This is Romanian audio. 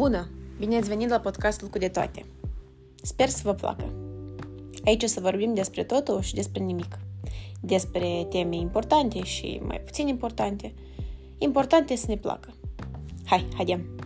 Bună! Bine ați venit la podcastul cu de toate! Sper să vă placă! Aici o să vorbim despre totul și despre nimic. Despre teme importante și mai puțin importante. Importante să ne placă. Hai, haidem!